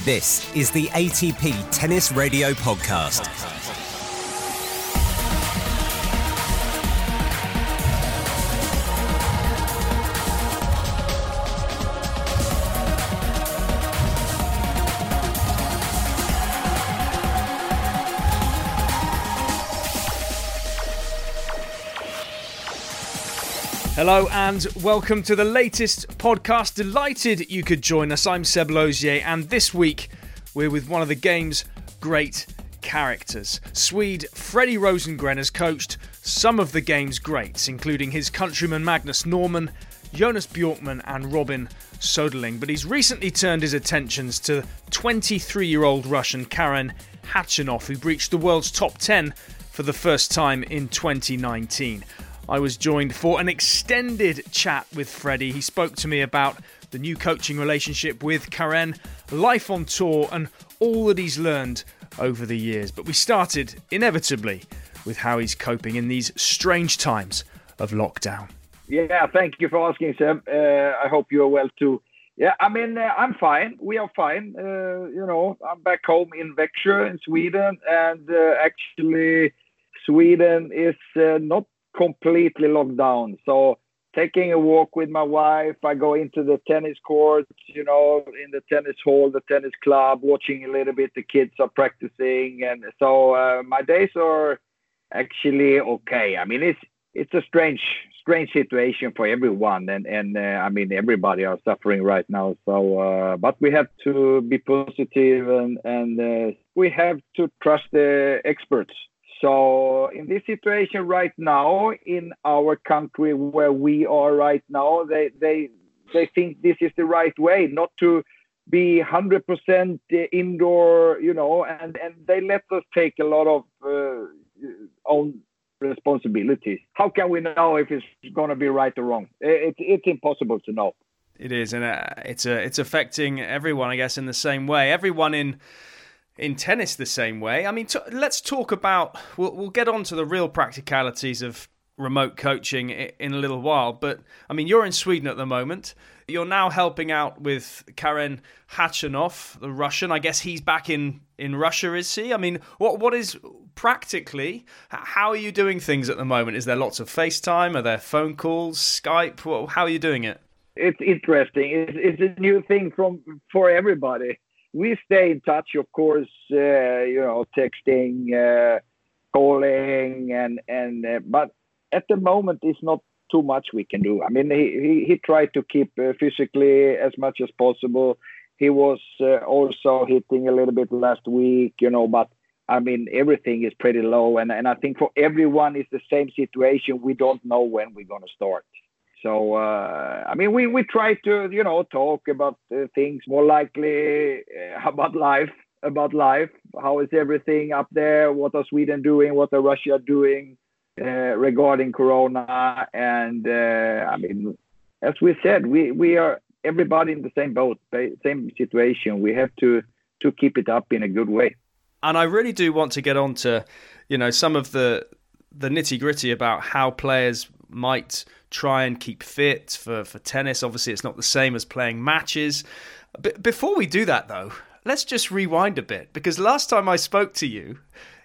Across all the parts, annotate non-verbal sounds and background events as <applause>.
This is the ATP Tennis Radio Podcast. Hello and welcome to the latest podcast. Delighted you could join us. I'm Seb Lozier, and this week we're with one of the game's great characters. Swede Freddie Rosengren has coached some of the game's greats, including his countryman Magnus Norman, Jonas Bjorkman, and Robin Soderling. But he's recently turned his attentions to 23 year old Russian Karen Khachanov, who breached the world's top 10 for the first time in 2019. I was joined for an extended chat with Freddie. He spoke to me about the new coaching relationship with Karen, life on tour, and all that he's learned over the years. But we started, inevitably, with how he's coping in these strange times of lockdown. Yeah, thank you for asking, Sam. Uh, I hope you're well too. Yeah, I mean, uh, I'm fine. We are fine. Uh, you know, I'm back home in Växjö in Sweden, and uh, actually, Sweden is uh, not completely locked down. So taking a walk with my wife, I go into the tennis court, you know, in the tennis hall, the tennis club, watching a little bit. The kids are practicing, and so uh, my days are actually okay. I mean, it's it's a strange strange situation for everyone, and and uh, I mean everybody are suffering right now. So, uh, but we have to be positive, and and uh, we have to trust the experts so in this situation right now in our country where we are right now, they they they think this is the right way, not to be 100% indoor, you know, and and they let us take a lot of uh, own responsibilities. How can we know if it's going to be right or wrong? It's it's impossible to know. It is, and uh, it's a, uh, it's affecting everyone, I guess, in the same way. Everyone in in tennis the same way. I mean, t- let's talk about. We'll, we'll get on to the real practicalities of remote coaching in a little while. But I mean, you're in Sweden at the moment. You're now helping out with Karen Khachanov, the Russian. I guess he's back in in Russia, is he? I mean, what what is practically? How are you doing things at the moment? Is there lots of FaceTime? Are there phone calls, Skype? how are you doing it? It's interesting. It's, it's a new thing from for everybody we stay in touch, of course, uh, you know, texting, uh, calling, and and uh, but at the moment, it's not too much we can do. I mean, he he, he tried to keep physically as much as possible. He was also hitting a little bit last week, you know, but I mean, everything is pretty low, and and I think for everyone it's the same situation. We don't know when we're gonna start. So uh, I mean, we we try to you know talk about uh, things more likely uh, <laughs> about life, about life. How is everything up there? What are Sweden doing? What are Russia doing uh, regarding Corona? And uh, I mean, as we said, we we are everybody in the same boat, same situation. We have to to keep it up in a good way. And I really do want to get on to, you know, some of the the nitty gritty about how players might try and keep fit for, for tennis. Obviously, it's not the same as playing matches. But before we do that, though, let's just rewind a bit because last time I spoke to you,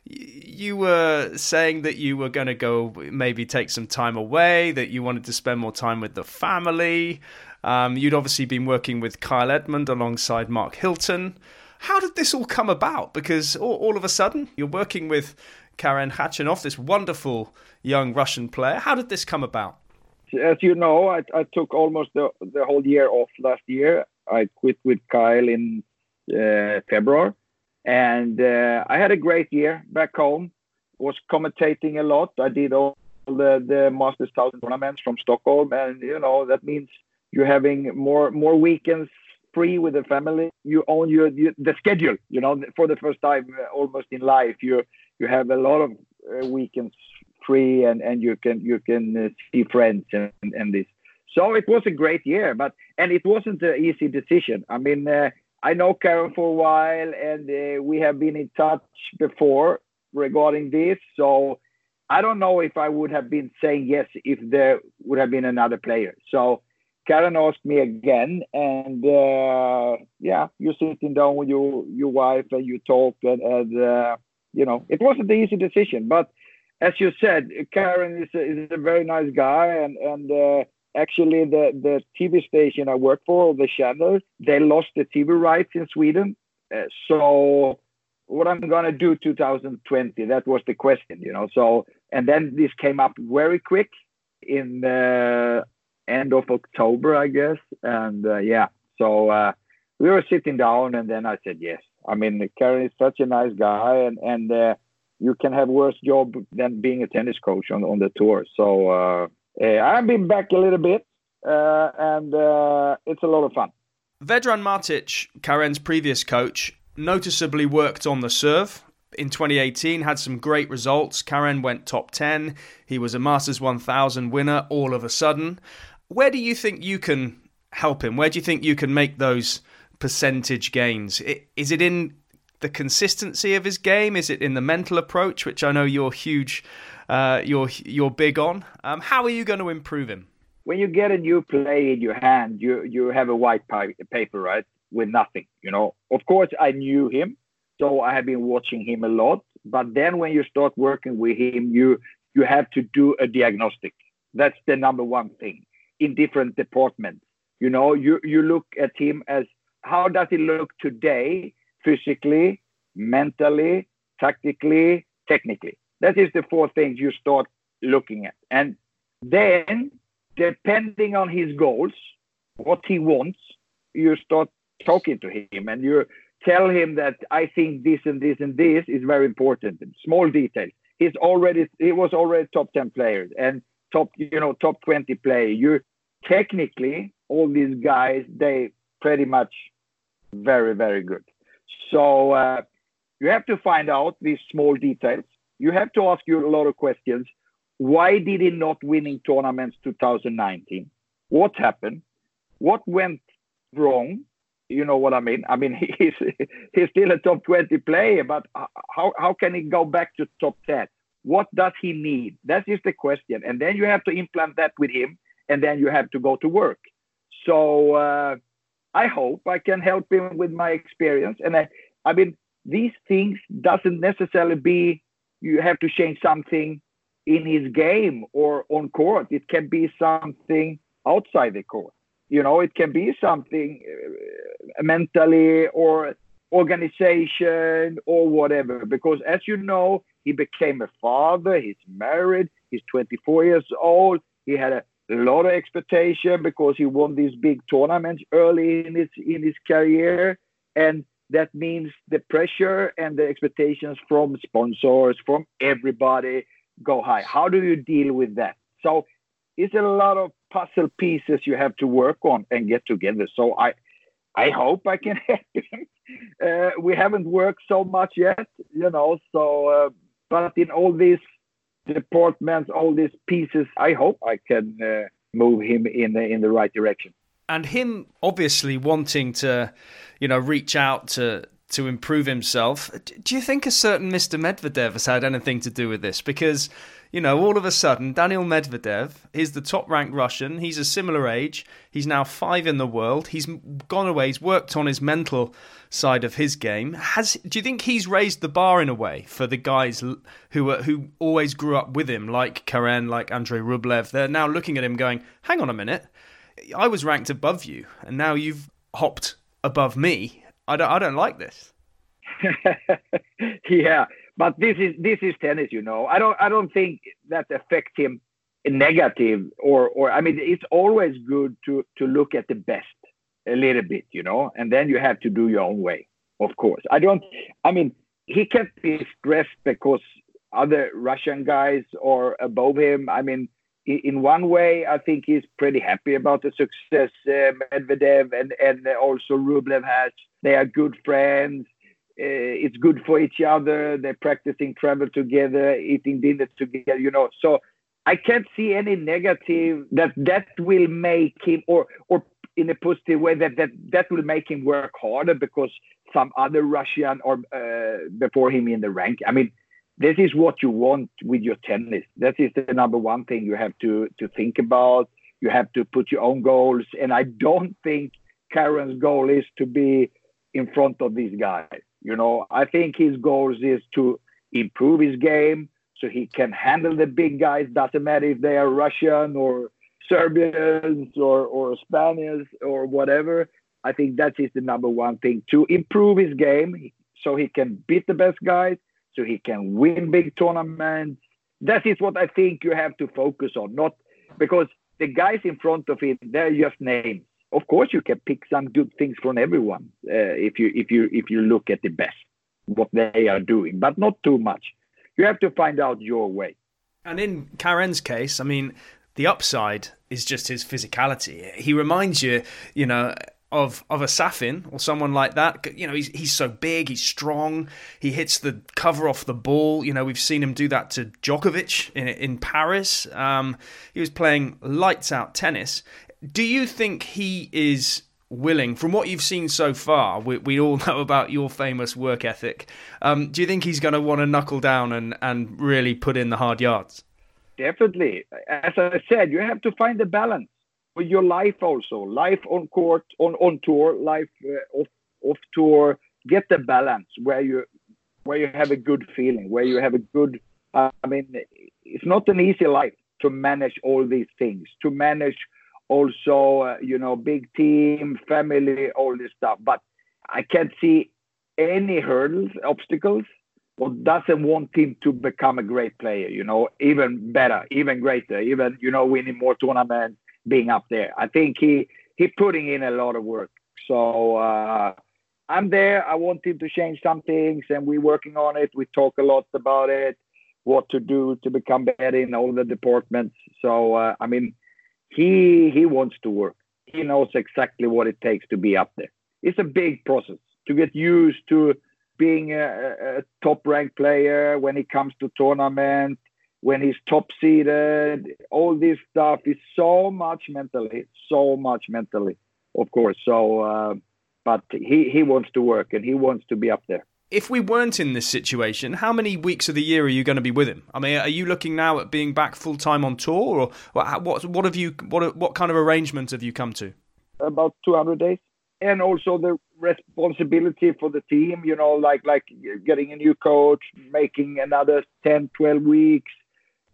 you were saying that you were going to go maybe take some time away, that you wanted to spend more time with the family. Um, you'd obviously been working with Kyle Edmund alongside Mark Hilton. How did this all come about? Because all, all of a sudden, you're working with Karen Khachanov, this wonderful young Russian player. How did this come about? As you know, I, I took almost the, the whole year off last year. I quit with Kyle in uh, February, and uh, I had a great year back home. Was commentating a lot. I did all the the Masters Thousand tournaments from Stockholm, and you know that means you're having more more weekends free with the family. You own your, your the schedule. You know, for the first time uh, almost in life, you you have a lot of uh, weekends free and, and you can you can uh, see friends and, and this. So it was a great year, but and it wasn't an easy decision. I mean, uh, I know Karen for a while, and uh, we have been in touch before regarding this. So I don't know if I would have been saying yes if there would have been another player. So Karen asked me again, and uh, yeah, you're sitting down with your your wife and you talk, and, and uh, you know, it wasn't an easy decision. But as you said, Karen is a, is a very nice guy, and and uh, actually the the TV station I work for, the channel, they lost the TV rights in Sweden. Uh, so what I'm gonna do 2020? That was the question, you know. So and then this came up very quick in the end of October, I guess. And uh, yeah, so uh, we were sitting down, and then I said yes. I mean, Karen is such a nice guy, and and uh, you can have worse job than being a tennis coach on on the tour. So uh, uh, I've been back a little bit, uh, and it's a lot of fun. Vedran Martic, Karen's previous coach, noticeably worked on the serve in 2018 had some great results. Karen went top 10. He was a Masters 1000 winner all of a sudden. Where do you think you can help him? Where do you think you can make those percentage gains? Is it in the consistency of his game? Is it in the mental approach, which I know you're huge, uh, you're you're big on? Um, how are you going to improve him? When you get a new play in your hand, you you have a white paper, right, with nothing. You know, of course, I knew him, so I have been watching him a lot. But then when you start working with him, you you have to do a diagnostic. That's the number one thing in different departments. You know, you, you look at him as how does he look today, physically, mentally, tactically, technically. That is the four things you start looking at. And then, depending on his goals, what he wants, you start talking to him and you tell him that I think this and this and this is very important. Small details. He's already he was already top 10 players and top, you know, top 20 player. You technically, all these guys, they pretty much very, very good. So uh, you have to find out these small details. You have to ask you a lot of questions. Why did he not winning tournaments 2019? What happened? What went wrong? You know what I mean? I mean, <laughs> he's he's still a top 20 player, but how how can he go back to top 10? What does he need? That is the question. And then you have to implant that with him, and then you have to go to work. So uh, I hope I can help him with my experience. And I, I mean, these things doesn't necessarily be you have to change something in his game or on court. It can be something outside the court. You know, it can be something uh, mentally or organization or whatever. Because as you know, he became a father. He's married. He's 24 years old. He had a lot of expectation because he won these big tournaments early in his in his career, and that means the pressure and the expectations from sponsors, from everybody, go high. How do you deal with that? So it's a lot of puzzle pieces you have to work on and get together. So I, I hope I can <laughs> help. Uh, we haven't worked so much yet, you know. So uh, but in all these departments, all these pieces, I hope I can uh, move him in the, in the right direction. And him obviously wanting to, you know, reach out to to improve himself. Do you think a certain Mr. Medvedev has had anything to do with this? Because you know, all of a sudden, Daniil Medvedev is the top ranked Russian. He's a similar age. He's now five in the world. He's gone away. He's worked on his mental side of his game. Has do you think he's raised the bar in a way for the guys who are, who always grew up with him, like Karen, like Andrei Rublev? They're now looking at him, going, "Hang on a minute, I was ranked above you, and now you've hopped above me. I don't, I don't like this." <laughs> yeah, but this is this is tennis, you know. I don't I don't think that affects him negative or or I mean it's always good to to look at the best a little bit, you know, and then you have to do your own way, of course. I don't. I mean, he can't be stressed because other Russian guys are above him. I mean, in one way, I think he's pretty happy about the success uh, Medvedev and and also Rublev has. They are good friends. Uh, it's good for each other. They're practicing travel together, eating dinner together. You know, so I can't see any negative that that will make him or or in a positive way that that that will make him work harder because some other Russian or uh, before him in the rank. I mean, this is what you want with your tennis. That is the number one thing you have to to think about. you have to put your own goals. And I don't think Karen's goal is to be in front of these guys. You know, I think his goals is to improve his game so he can handle the big guys. Doesn't matter if they are Russian or Serbians or, or Spaniards or whatever. I think that is the number one thing to improve his game so he can beat the best guys, so he can win big tournaments. That is what I think you have to focus on, not because the guys in front of him, they're just names. Of course, you can pick some good things from everyone uh, if you if you if you look at the best what they are doing, but not too much. You have to find out your way. And in Karen's case, I mean, the upside is just his physicality. He reminds you, you know, of of a Safin or someone like that. You know, he's he's so big, he's strong, he hits the cover off the ball. You know, we've seen him do that to Djokovic in in Paris. Um, he was playing lights out tennis. Do you think he is willing, from what you've seen so far? We, we all <laughs> know about your famous work ethic. Um, do you think he's going to want to knuckle down and and really put in the hard yards? Definitely. As I said, you have to find the balance with your life also. Life on court, on, on tour, life uh, off, off tour. Get the balance where you where you have a good feeling, where you have a good. Uh, I mean, it's not an easy life to manage all these things. To manage also, uh, you know, big team, family, all this stuff. But I can't see any hurdles, obstacles or doesn't want him to become a great player, you know, even better, even greater, even, you know, winning more tournaments, being up there. I think he he putting in a lot of work. So uh, I'm there. I want him to change some things, and we're working on it. We talk a lot about it, what to do to become better in all the departments. So uh, I mean, he he wants to work. He knows exactly what it takes to be up there. It's a big process to get used to being a, a top ranked player when it comes to tournament, when he's top seeded, all this stuff is so much mentally, so much mentally, of course. So, uh, but he, he wants to work and he wants to be up there. If we weren't in this situation, how many weeks of the year are you going to be with him? I mean, are you looking now at being back full time on tour, or what? What, have you? What what kind of arrangement have you come to? About two hundred days and also the responsibility for the team you know like like getting a new coach making another 10 12 weeks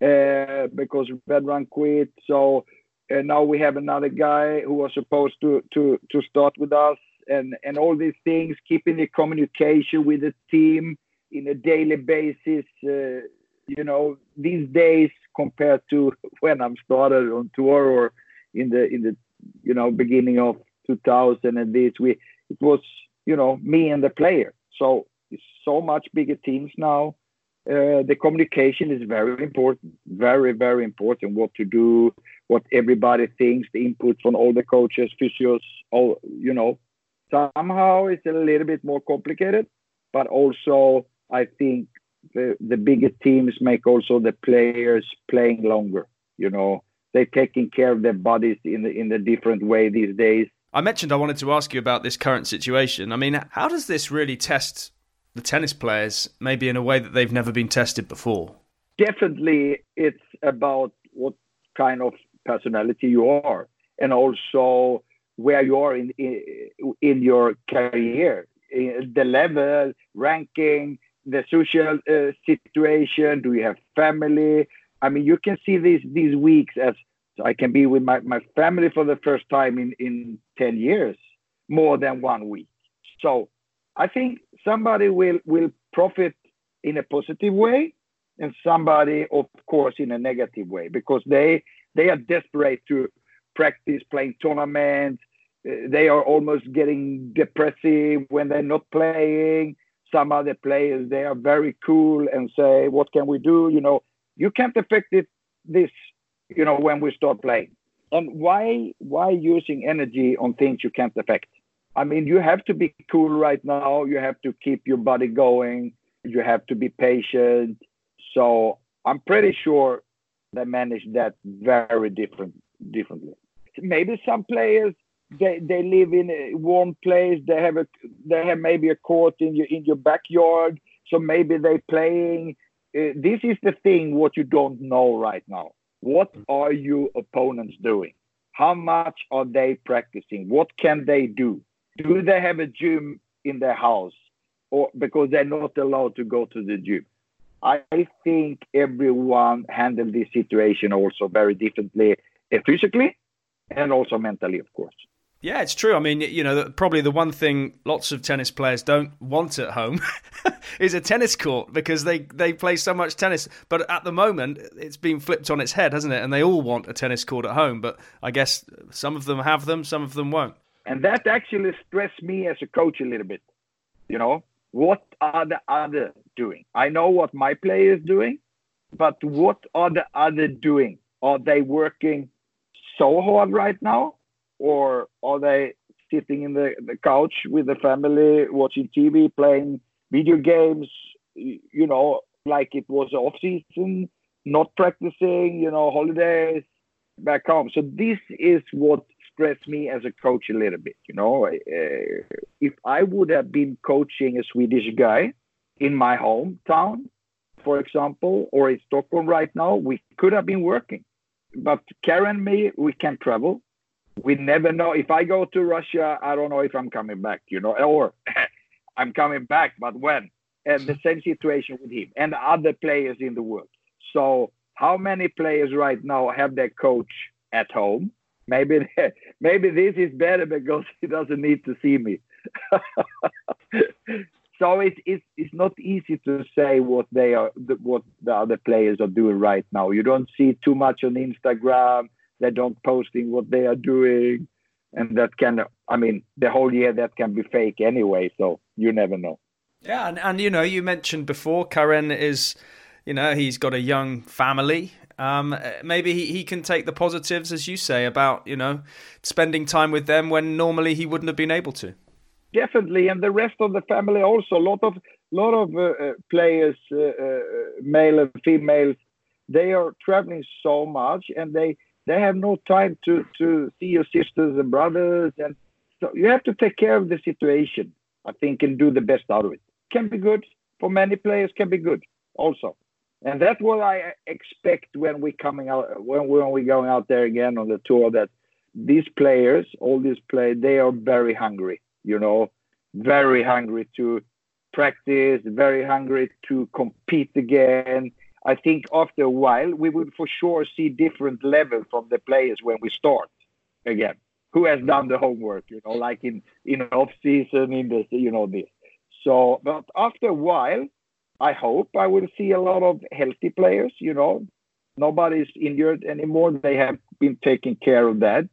uh, because Vedran quit so now we have another guy who was supposed to to to start with us and and all these things keeping the communication with the team in a daily basis uh, you know these days compared to <laughs> when i'm started on tour or in the in the you know beginning of 2000 and this we it was you know me and the player. So it's so much bigger teams now. Uh, the communication is very important very very important what to do what everybody thinks the input from all the coaches physios all you know somehow it's a little bit more complicated but also i think the the bigger teams make also the players playing longer you know they're taking care of their bodies in the in a different way these days I mentioned I wanted to ask you about this current situation. I mean, how does this really test the tennis players, maybe in a way that they've never been tested before? Definitely, it's about what kind of personality you are, and also where you are in in, in your career, the level, ranking, the social uh, situation. Do you have family? I mean, you can see these these weeks as so I can be with my, my family for the first time in, in 10 years, more than one week. So I think somebody will, will profit in a positive way and somebody, of course, in a negative way because they, they are desperate to practice playing tournaments. Uh, they are almost getting depressive when they're not playing. Some other players, they are very cool and say, what can we do? You know, you can't affect it this you know, when we start playing. And why why using energy on things you can't affect? I mean, you have to be cool right now. You have to keep your body going. You have to be patient. So I'm pretty sure they manage that very different differently. Maybe some players they, they live in a warm place. They have a they have maybe a court in your in your backyard. So maybe they playing. Uh, this is the thing what you don't know right now what are your opponents doing? how much are they practicing? What can they do? Do they have a gym in their house? Or because they're not allowed to go to the gym. I think everyone handled this situation also very differently, eh, physically and also mentally, of course. Yeah, it's true. I mean, you know, probably the one thing lots of tennis players don't want at home <laughs> is a tennis court because they, they play so much tennis. But at the moment, it's been flipped on its head, hasn't it? And they all want a tennis court at home. But I guess some of them have them, some of them won't. And that actually stressed me as a coach a little bit. You know, what are the other doing? I know what my player is doing, but what are the other doing? Are they working so hard right now? or are they sitting in the, the couch with the family watching TV, playing video games, you know, like it was off season, not practicing, you know, holidays back home. So this is what stressed me as a coach a little bit, you know. Uh, if I would have been coaching a Swedish guy in my hometown, for example, or in Stockholm right now, we could have been working. But Karen and me, we can travel we never know. If I go to Russia, I don't know if I'm coming back, you know, or <laughs> I'm coming back, but when? And the same situation with him and other players in the world. So, how many players right now have their coach at home? Maybe, <laughs> maybe this is better because <laughs> he doesn't need to see me. So it's it's it's not easy to say what they are, what the other players are doing right now. You don't see too much on Instagram. They don't posting what they are doing. And that can i mean the whole year that can be fake anyway so you never know. Yeah and, and you know you mentioned before karen is you know he's got a young family. Um, maybe he, he can take the positives as you say about you know spending time with them when normally he wouldn't have been able to definitely and the rest of the family also. A lot of lot of uh, uh players uh, uh, male and females they are traveling so much and they they have no time to to see your sisters and brothers and so you have to take care of the situation i think and do the best out of it. Can be good. For many players can be good also. And that's what i expect when we coming out when, when we're going out there again on the tour that these players all these players they are very hungry you know very hungry to practice very hungry to compete again I think after a while we would for sure see different level from the players when we start again. Who has done the homework, you know, like in in off season, in the you know this. So, but after a while, I hope I will see a lot of healthy players. You know, nobody's injured anymore. They have been taking care of that,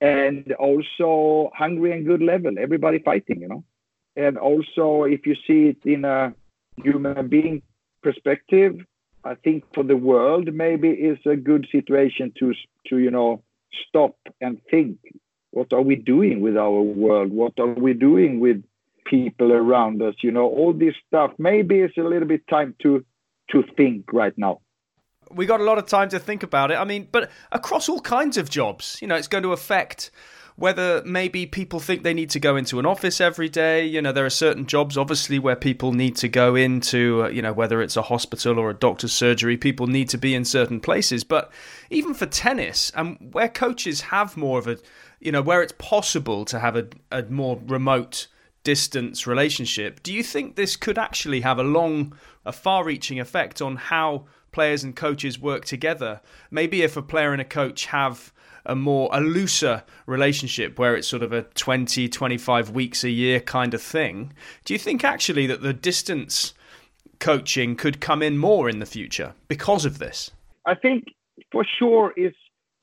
and also hungry and good level. Everybody fighting, you know, and also if you see it in a human being perspective, I think for the world maybe is a good situation to to you know stop and think what are we doing with our world? What are we doing with people around us? You know all this stuff maybe it's a little bit time to to think right now we got a lot of time to think about it i mean but across all kinds of jobs you know it's going to affect whether maybe people think they need to go into an office every day. You know, there are certain jobs, obviously, where people need to go into, uh, you know, whether it's a hospital or a doctor's surgery, people need to be in certain places. But even for tennis, and um, where coaches have more of a, you know, where it's possible to have a, a more remote distance relationship, do you think this could actually have a long, a far reaching effect on how players and coaches work together? Maybe if a player and a coach have a more a looser relationship where it's sort of a 20 25 weeks a year kind of thing do you think actually that the distance coaching could come in more in the future because of this i think for sure it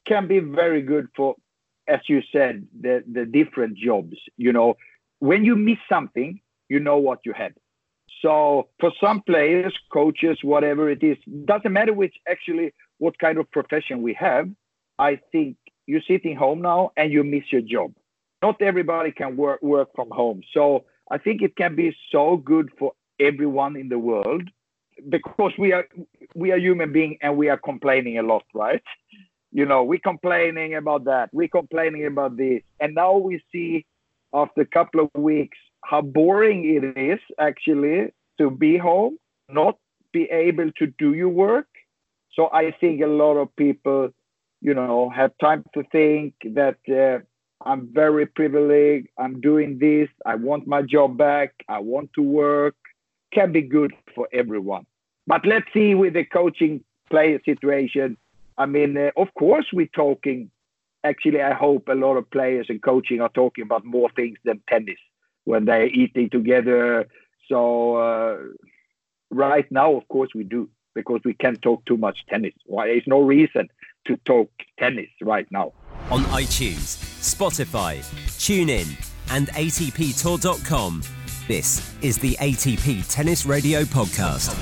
can be very good for as you said the the different jobs you know when you miss something you know what you had so for some players coaches whatever it is doesn't matter which actually what kind of profession we have i think you're sitting home now and you miss your job. Not everybody can work work from home. So I think it can be so good for everyone in the world because we are we are human beings and we are complaining a lot, right? You know, we're complaining about that, we're complaining about this, and now we see after a couple of weeks how boring it is actually to be home, not be able to do your work. So I think a lot of people you know, have time to think that uh, I'm very privileged. I'm doing this. I want my job back. I want to work. Can be good for everyone. But let's see with the coaching player situation. I mean, uh, of course, we're talking. Actually, I hope a lot of players and coaching are talking about more things than tennis when they're eating together. So, uh, right now, of course, we do because we can't talk too much tennis. Why? There's no reason to talk tennis right now. On iTunes, Spotify, TuneIn, and ATPTour.com, this is the ATP Tennis Radio Podcast.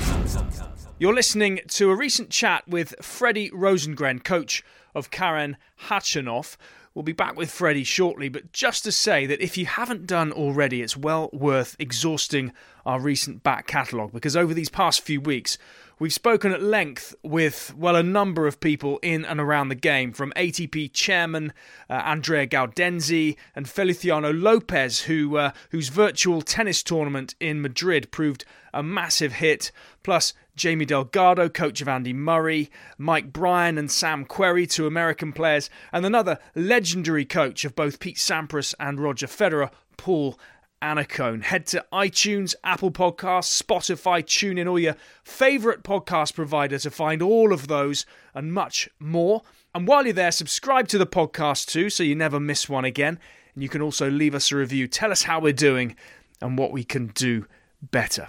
You're listening to a recent chat with Freddie Rosengren, coach of Karen Khachanov. We'll be back with Freddie shortly, but just to say that if you haven't done already, it's well worth exhausting our recent back catalogue because over these past few weeks, We've spoken at length with, well, a number of people in and around the game, from ATP chairman uh, Andrea Gaudenzi and Feliciano Lopez, who, uh, whose virtual tennis tournament in Madrid proved a massive hit, plus Jamie Delgado, coach of Andy Murray, Mike Bryan and Sam Querrey, two American players, and another legendary coach of both Pete Sampras and Roger Federer, Paul Annacone. Head to iTunes, Apple Podcasts, Spotify, TuneIn, all your favourite podcast provider to find all of those and much more. And while you're there, subscribe to the podcast too so you never miss one again. And you can also leave us a review. Tell us how we're doing and what we can do better.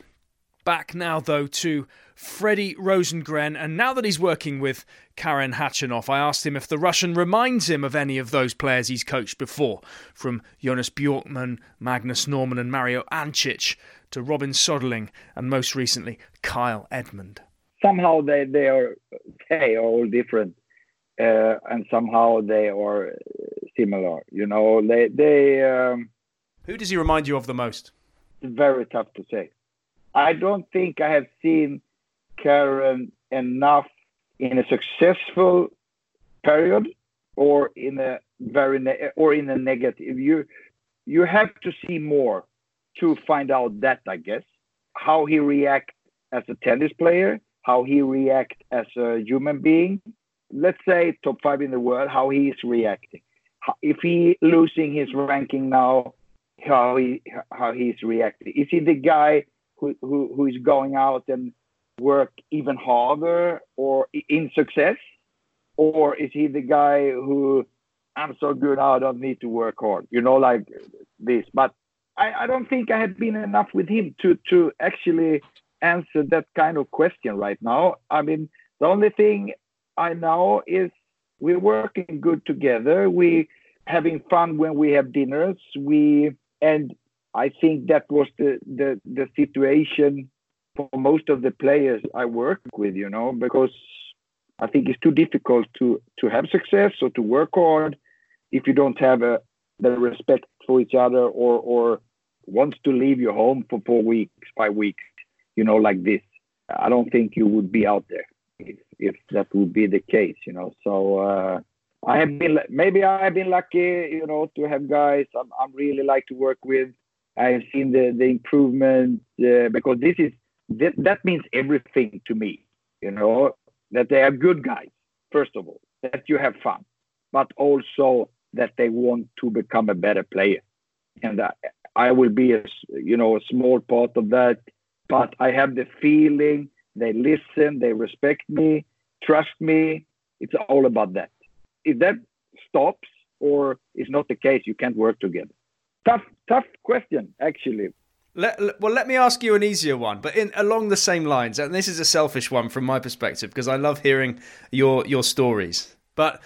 Back now, though, to Freddie Rosengren, and now that he's working with Karen Khachanov, I asked him if the Russian reminds him of any of those players he's coached before, from Jonas Bjorkman, Magnus Norman, and Mario Ancic, to Robin Soderling, and most recently Kyle Edmund. Somehow they, they are they are all different, uh, and somehow they are similar. You know, they they. Um, Who does he remind you of the most? Very tough to say. I don't think I have seen Karen enough in a successful period or in a very or in a negative. You you have to see more to find out that I guess how he react as a tennis player, how he react as a human being. Let's say top five in the world, how he is reacting. If he losing his ranking now, how he how he's reacting. Is he the guy who, who, who is going out and work even harder or in success? Or is he the guy who I'm so good I don't need to work hard, you know, like this. But I, I don't think I have been enough with him to to actually answer that kind of question right now. I mean, the only thing I know is we're working good together. We having fun when we have dinners. We and I think that was the, the, the situation for most of the players I work with, you know, because I think it's too difficult to, to have success or to work hard if you don't have a, the respect for each other or, or wants to leave your home for four weeks, five weeks, you know, like this. I don't think you would be out there if, if that would be the case, you know. So uh, I have been maybe I have been lucky, you know, to have guys I'm, I'm really like to work with I've seen the the improvement uh, because this is that, that means everything to me. You know that they are good guys first of all, that you have fun, but also that they want to become a better player, and I, I will be a you know a small part of that. But I have the feeling they listen, they respect me, trust me. It's all about that. If that stops or is not the case, you can't work together tough, tough question, actually. Let, well, let me ask you an easier one, but in along the same lines. And this is a selfish one from my perspective because I love hearing your your stories. But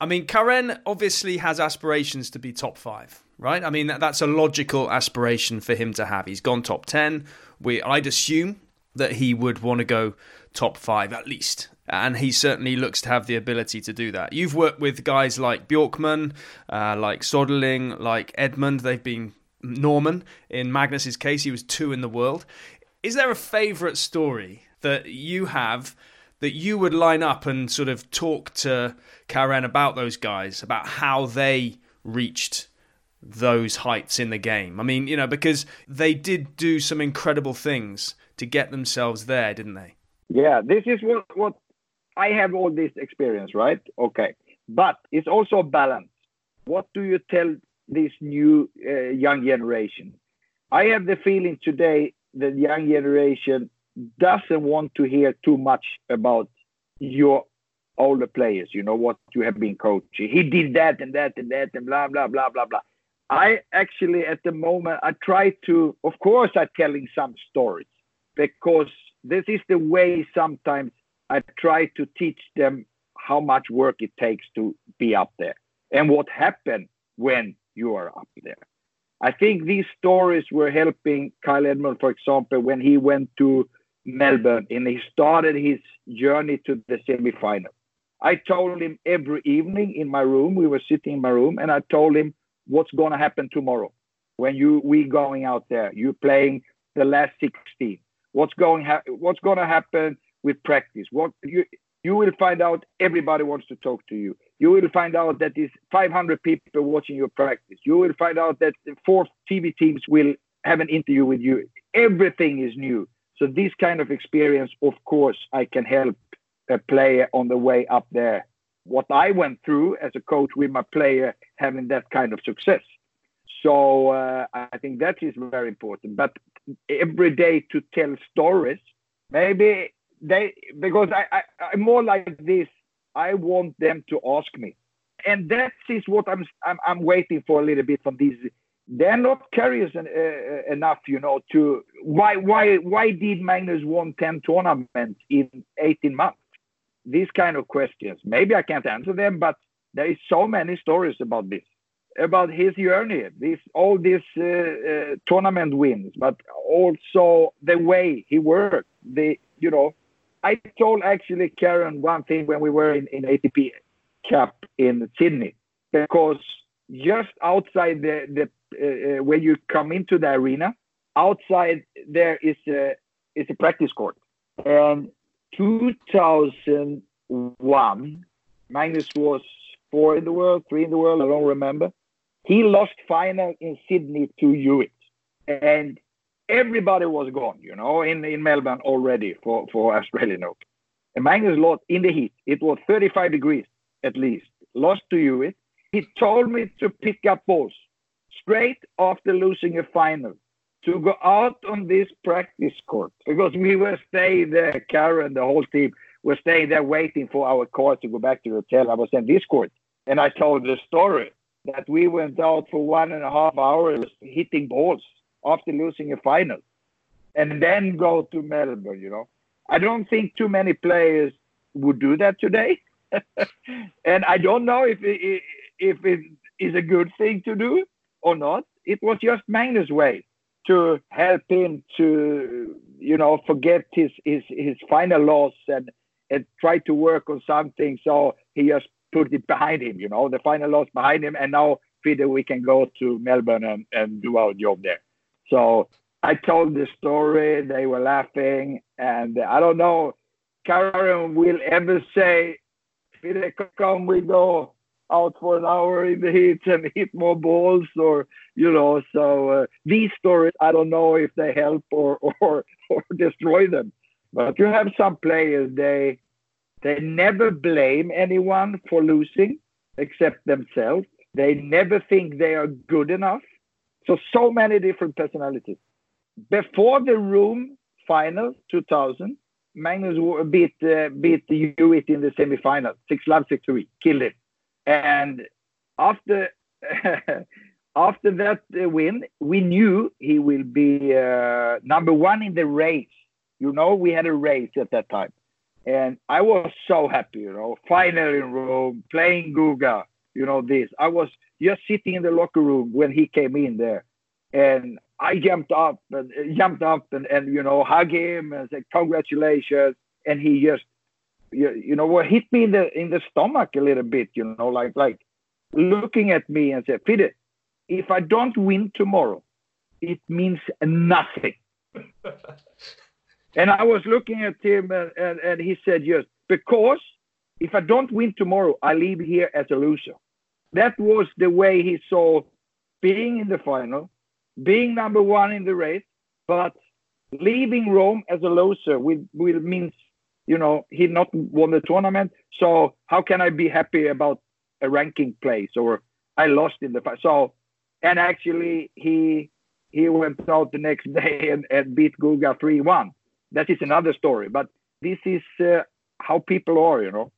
I mean, Karen obviously has aspirations to be top five, right? I mean, that, that's a logical aspiration for him to have. He's gone top ten. We, I'd assume that he would want to go top five at least. And he certainly looks to have the ability to do that. You've worked with guys like Bjorkman, uh, like Soderling, like Edmund. They've been Norman. In Magnus's case, he was two in the world. Is there a favourite story that you have that you would line up and sort of talk to Karen about those guys, about how they reached those heights in the game? I mean, you know, because they did do some incredible things to get themselves there, didn't they? Yeah, this is what what I have all this experience, right? Okay. But it's also a balance. What do you tell this new uh, young generation? I have the feeling today that young generation doesn't want to hear too much about your older players, you know, what you have been coaching. He did that and that and that and blah, blah, blah, blah, blah. I actually, at the moment, I try to, of course, I'm telling some stories because this is the way sometimes I try to teach them how much work it takes to be up there and what happened when you are up there. I think these stories were helping Kyle Edmund, for example, when he went to Melbourne and he started his journey to the semi-final. I told him every evening in my room, we were sitting in my room, and I told him what's going to happen tomorrow when you we going out there. You're playing the last 16. What's going ha- what's going to happen with practice? What you you will find out everybody wants to talk to you. You will find out that there's 500 people watching your practice. You will find out that four TV teams will have an interview with you. Everything is new. So this kind of experience, of course, I can help a player on the way up there. What I went through as a coach with my player having that kind of success. So uh, I think that is very important. But every day to tell stories, maybe they because I, I I'm more like this. I want them to ask me, and that is what I'm I'm, I'm waiting for a little bit from these. They're not curious en, uh, enough, you know, to why why why did Magnus won ten tournaments in 18 months? These kind of questions. Maybe I can't answer them, but there is so many stories about this, about his journey, this all these uh, uh, tournament wins, but also the way he worked. The you know I told actually Karen one thing when we were in, in ATP Cup in Sydney, because just outside the, the uh, uh, when you come into the arena, outside there is a is a practice court. And 2001, Magnus was four in the world, three in the world, I don't remember. He lost final in Sydney to Hewitt. And everybody was gone, you know, in, in Melbourne already for, for Australian Open. And Magnus lost in the heat. It was 35 degrees at least. Lost to Hewitt. He told me to pick up balls straight after losing a final to go out on this practice court because we were staying there, Karen, the whole team were staying there waiting for our car to go back to the hotel. I was in this court. And I told the story that we went out for one and a half hours hitting balls after losing a final and then go to Melbourne, you know. I don't think too many players would do that today. <laughs> and I don't know if it, if it is a good thing to do or not. It was just Magnus' way to help him to, you know, forget his, his, his final loss and, and try to work on something. So he just put it behind him, you know, the final loss behind him. And now, Peter, we can go to Melbourne and, and do our job there. So I told the story. They were laughing, and I don't know. Karen will ever say, "Come, we go out for an hour in the heat and hit more balls," or you know. So uh, these stories, I don't know if they help or or <laughs> or destroy them. But you have some players they they never blame anyone for losing except themselves. They never think they are good enough. So, so many different personalities. Before the Rome final 2000, Magnus beat uh, beat the Hewitt in the semifinal, six love, six three, killed him. And after <laughs> after that uh, win, we knew he will be uh, number one in the race. You know, we had a race at that time, and I was so happy. You know, final in Rome, playing Guga. You know this. I was just sitting in the locker room when he came in there. And I jumped up and uh, jumped up and, and you know, hug him and said, congratulations. And he just, you, you know, well, hit me in the in the stomach a little bit, you know, like like looking at me and said, Fide, if I don't win tomorrow, it means nothing. <laughs> and I was looking at him and, and, and he said, yes, because if I don't win tomorrow, I leave here as a loser that was the way he saw being in the final, being number one in the race, but leaving Rome as a loser will, will means, you know, he not won the tournament. So how can I be happy about a ranking place or I lost in the so and actually he he went out the next <laughs> day and, and beat Guga 3-1. That is another story, but this is uh, how people are, you know.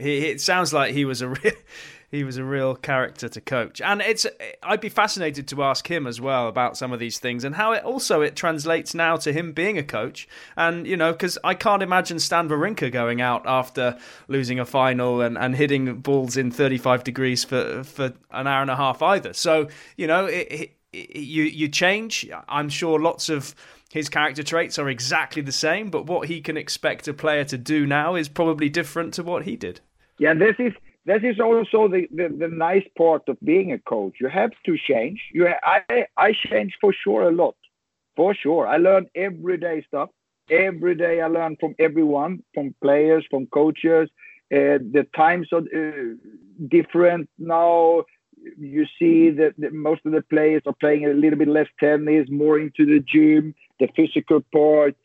It sounds like he was a real, <laughs> he was a real character to coach, and it's I'd be fascinated to ask him as well about some of these things and how it also it translates now to him being a coach, and you know because I can't imagine Stan Wawrinka going out after losing a final and, and hitting balls in 35 degrees for for an hour and a half either. So you know it, it, you you change. I'm sure lots of his character traits are exactly the same, but what he can expect a player to do now is probably different to what he did. Yeah, this is this is also the, the, the nice part of being a coach. You have to change. You I I change for sure a lot, for sure. I learn everyday stuff. Every day I learn from everyone, from players, from coaches. Uh, the times are uh, different now. You see that, that most of the players are playing a little bit less tennis, more into the gym, the physical part.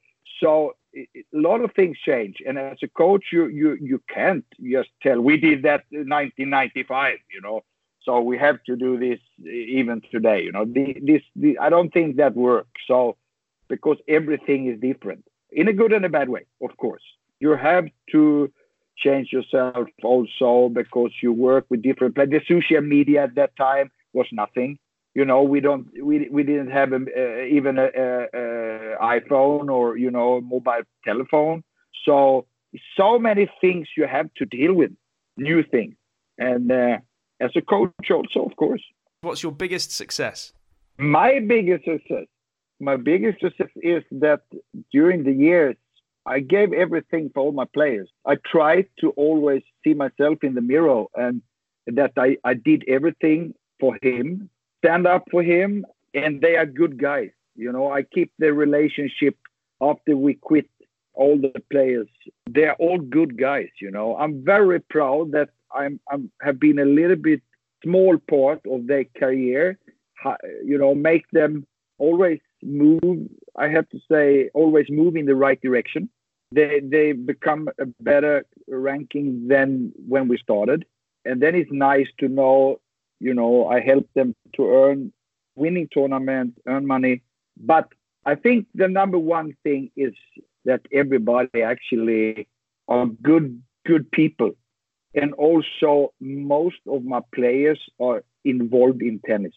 So a lot of things change. And as a coach you you you can't just tell we did that in 1995 you know? So we have to do this even today you know? The, this the, i don't think that works. So because everything is different in a good and a bad way of course. You have to change yourself also because you work with different the social media at that time was nothing you know we don't we, we didn't have a, uh, even a, a, a, iphone or you know mobile telephone. So so many things you have to deal with new things. And uh, as a coach also of course. What's your biggest success? My biggest success my biggest success is that during the years i gave everything for all my players. I tried to always see myself in the mirror and that i, I did everything for him stand up for him, and they are good guys. You know, I keep the relationship after we quit all the players. They're all good guys. You know, I'm very proud that I'm, I'm have been a little bit small part of their career. You know, make them always move. I have to say, always move in the right direction. They they become a better ranking than when we started, and then it's nice to know you know, I help them to earn winning tournaments, earn money. But I think the number one thing is that everybody actually are good, good people. And also, most of my players are involved in tennis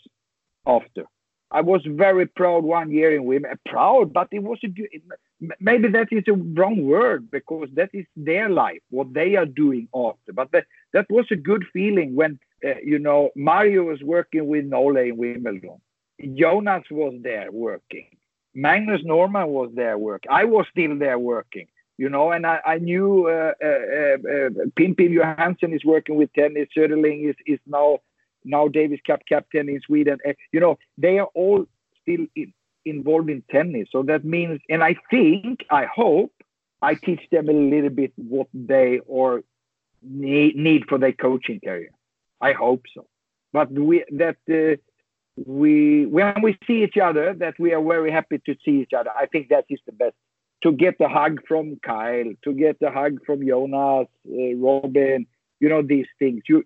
after. I was very proud one year in women. Proud, but it was a good, maybe that is a wrong word because that is their life, what they are doing after. But that, that was a good feeling when uh, you know, Mario was working with Nole in Wimbledon. Jonas was there working. Magnus Norman was there working. I was still there working, you know, and I, I knew uh, uh, uh, Pim Pim Johansson is working with tennis. Söderling is, is now now Davis Cup captain in Sweden. Uh, you know, they are all still in, involved in tennis. So that means, and I think, I hope, I teach them a little bit what they or need, need for their coaching career. I hope so. But we that uh, we when we see each other, that we are very happy to see each other. I think that is the best. To get a hug from Kyle, to get a hug from Jonas, uh, Robin, you know these things. You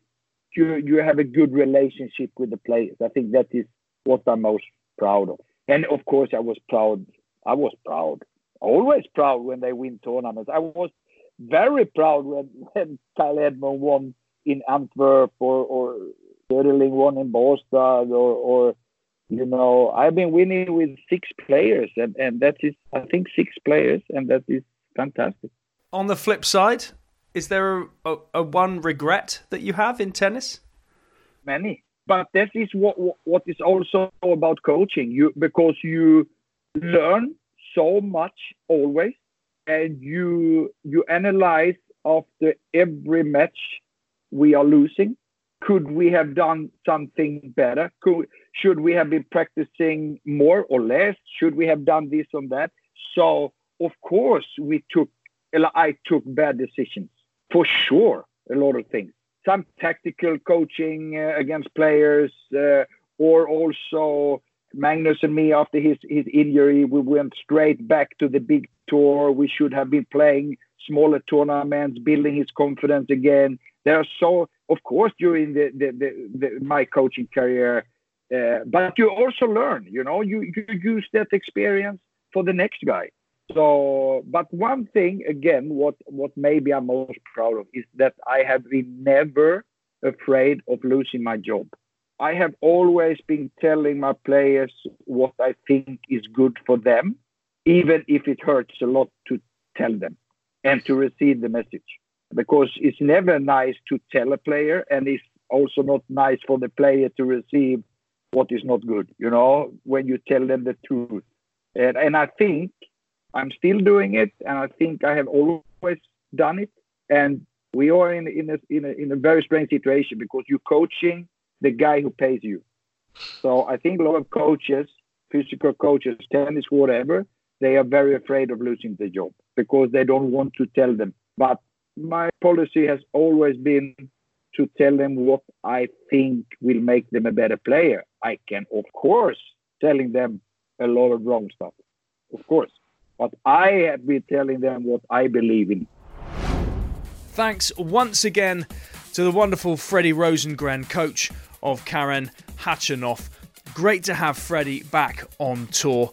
you you have a good relationship with the players. I think that is what I'm most proud of. And of course, I was proud. I was proud, always proud when they win tournaments. I was very proud when, when Kyle Edmund won in Antwerp or or Söderling won in Båstad or or you know I've been winning with six players and and that is I think six players and that is fantastic. On the flip side, is there a, a, a one regret that you have in tennis? Many, but that is what what is also about coaching. You because you learn so much always, and you you analyze after every match we are losing? Could we have done something better? Could, should we have been practicing more or less? Should we have done this or that? So, of course, we took, I took bad decisions for sure, a lot of things. Some tactical coaching uh, against players, uh, or also Magnus and me after his, his injury, we went straight back to the big tour. We should have been playing smaller tournaments, building his confidence again. There are so of course, during the, the, the, the my coaching career, uh, but you also learn. You know, you, you use that experience for the next guy. So, but one thing again, what what maybe I'm most proud of is that I have been never afraid of losing my job. I have always been telling my players what I think is good for them, even if it hurts a lot to tell them and to receive the message. Because it's never nice to tell a player, and it's also not nice for the player to receive what is not good, you know, when you tell them the truth. And, and I think I'm still doing it, and I think I have always done it. And we are in, in, a, in, a, in a very strange situation because you're coaching the guy who pays you. So I think a lot of coaches, physical coaches, tennis, whatever, they are very afraid of losing the job because they don't want to tell them. But my policy has always been to tell them what I think will make them a better player. I can, of course, telling them a lot of wrong stuff, of course. But I have been telling them what I believe in. Thanks once again to the wonderful Freddie Rosengren, coach of Karen Khachanov. Great to have Freddie back on tour.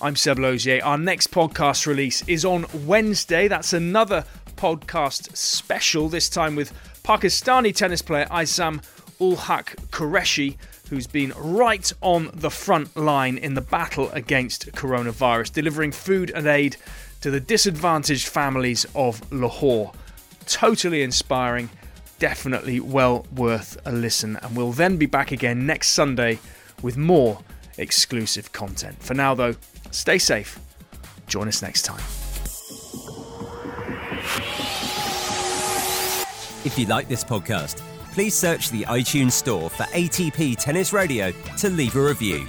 I'm Seb Lozier. Our next podcast release is on Wednesday. That's another podcast special, this time with Pakistani tennis player Aisam Ul Haq Qureshi, who's been right on the front line in the battle against coronavirus, delivering food and aid to the disadvantaged families of Lahore. Totally inspiring, definitely well worth a listen. And we'll then be back again next Sunday with more exclusive content. For now, though, stay safe. Join us next time. If you like this podcast, please search the iTunes store for ATP Tennis Radio to leave a review.